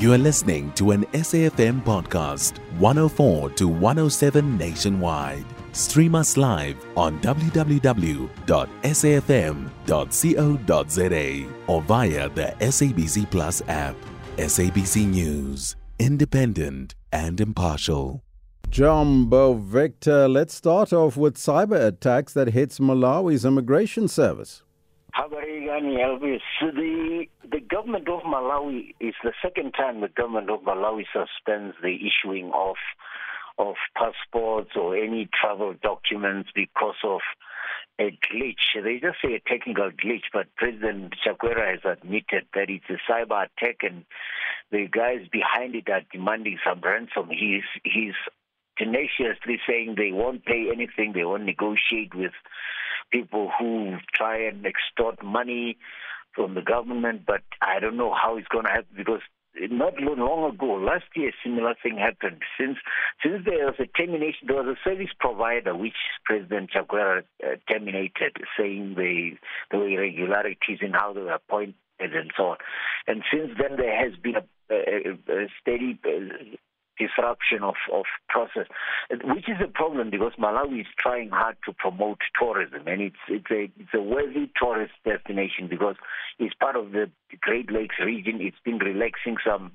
You are listening to an SAFM podcast, 104 to 107 nationwide. Stream us live on www.safm.co.za or via the SABC Plus app. SABC News, independent and impartial. Jumbo Victor, let's start off with cyber attacks that hits Malawi's immigration service. Habarigani Elvis, the the government of Malawi is the second time the government of Malawi suspends the issuing of of passports or any travel documents because of a glitch. They just say a technical glitch, but President Chakwera has admitted that it's a cyber attack and the guys behind it are demanding some ransom. He's he's tenaciously saying they won't pay anything, they won't negotiate with people who try and extort money from the government, but I don't know how it's going to happen because not long ago, last year, a similar thing happened. Since since there was a termination, there was a service provider which President Chakwera uh, terminated, saying the there were irregularities in how they were appointed and so on. And since then, there has been a, of, of process, which is a problem because Malawi is trying hard to promote tourism, and it's it's a it's a worthy tourist destination because it's part of the Great Lakes region. It's been relaxing some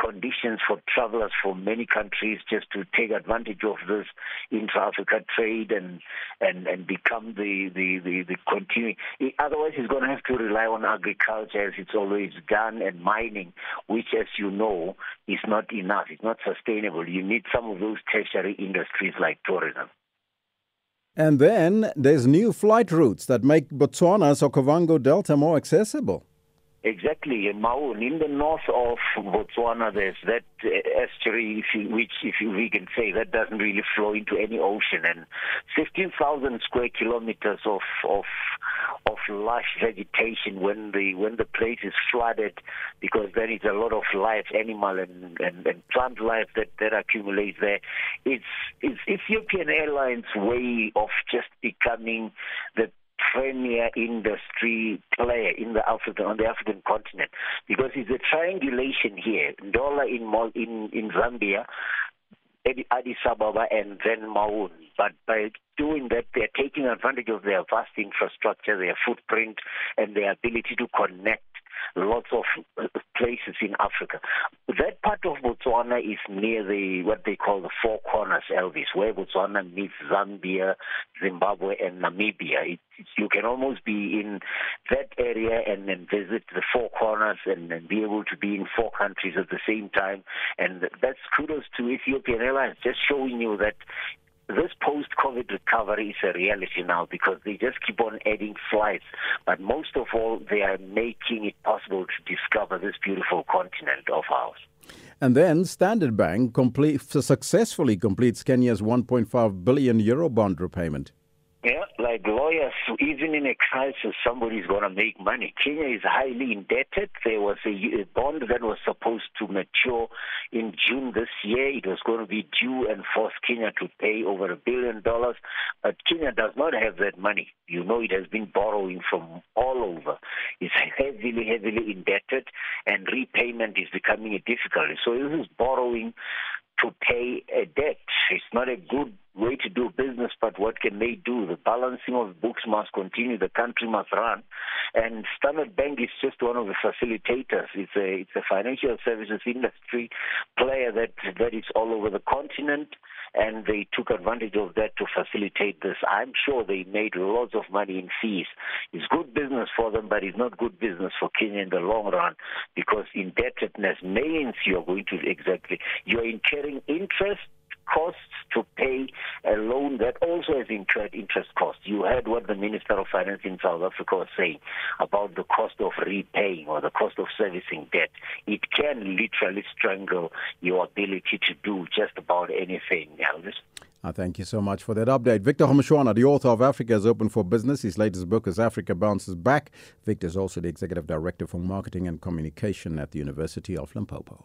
conditions for travelers from many countries just to take advantage of this intra-Africa trade and and and become the the the, the continuing. Otherwise, he's going to have to rely on agriculture as it's always done and mining, which, as you know, is not enough. It's not sustainable. You need some of those tertiary industries like tourism. And then there's new flight routes that make Botswana's Okavango Delta more accessible. Exactly, in Maun, in the north of Botswana, there's that uh, estuary, if you, which, if you, we can say, that doesn't really flow into any ocean, and 15,000 square kilometers of of of lush vegetation when the when the place is flooded, because there is a lot of life, animal and, and, and plant life that that accumulates there. It's it's Ethiopian Airlines' way of just becoming the premier industry player in the African on the African continent because it's a triangulation here. Ndola in in in Zambia, Addis Ababa, and then Maun. But by doing that, they're taking advantage of their vast infrastructure, their footprint, and their ability to connect lots of places in Africa. That part of Botswana is near the what they call the Four Corners, Elvis, where Botswana meets Zambia, Zimbabwe, and Namibia. It, you can almost be in that area and then visit the Four Corners and, and be able to be in four countries at the same time. And that's kudos to Ethiopian Airlines, just showing you that this post COVID recovery is a reality now because they just keep on adding flights. But most of all, they are making it possible to discover this beautiful continent of ours. And then Standard Bank complete, successfully completes Kenya's 1.5 billion euro bond repayment. Like lawyers, even in a crisis, somebody's going to make money. Kenya is highly indebted. There was a, a bond that was supposed to mature in June this year. It was going to be due and force Kenya to pay over a billion dollars. But Kenya does not have that money. You know, it has been borrowing from all over. It's heavily, heavily indebted, and repayment is becoming a difficulty. So this is borrowing to pay a debt. It's not a good way to do business, but what can they do? The balancing of books must continue. The country must run, and Standard Bank is just one of the facilitators. It's a it's a financial services industry player that that is all over the continent, and they took advantage of that to facilitate this. I'm sure they made lots of money in fees. It's good business for them, but it's not good business for Kenya in the long run because indebtedness means you're going to exactly you're incurring interest costs to pay a loan that also has incurred interest costs. You heard what the Minister of Finance in South Africa was saying about the cost of repaying or the cost of servicing debt. It can literally strangle your ability to do just about anything, Elvis. Uh, thank you so much for that update. Victor Kgomoeswana, the author of Africa is Open for Business. His latest book is Africa Bounces Back. Victor is also the Executive Director for Marketing and Communication at the University of Limpopo.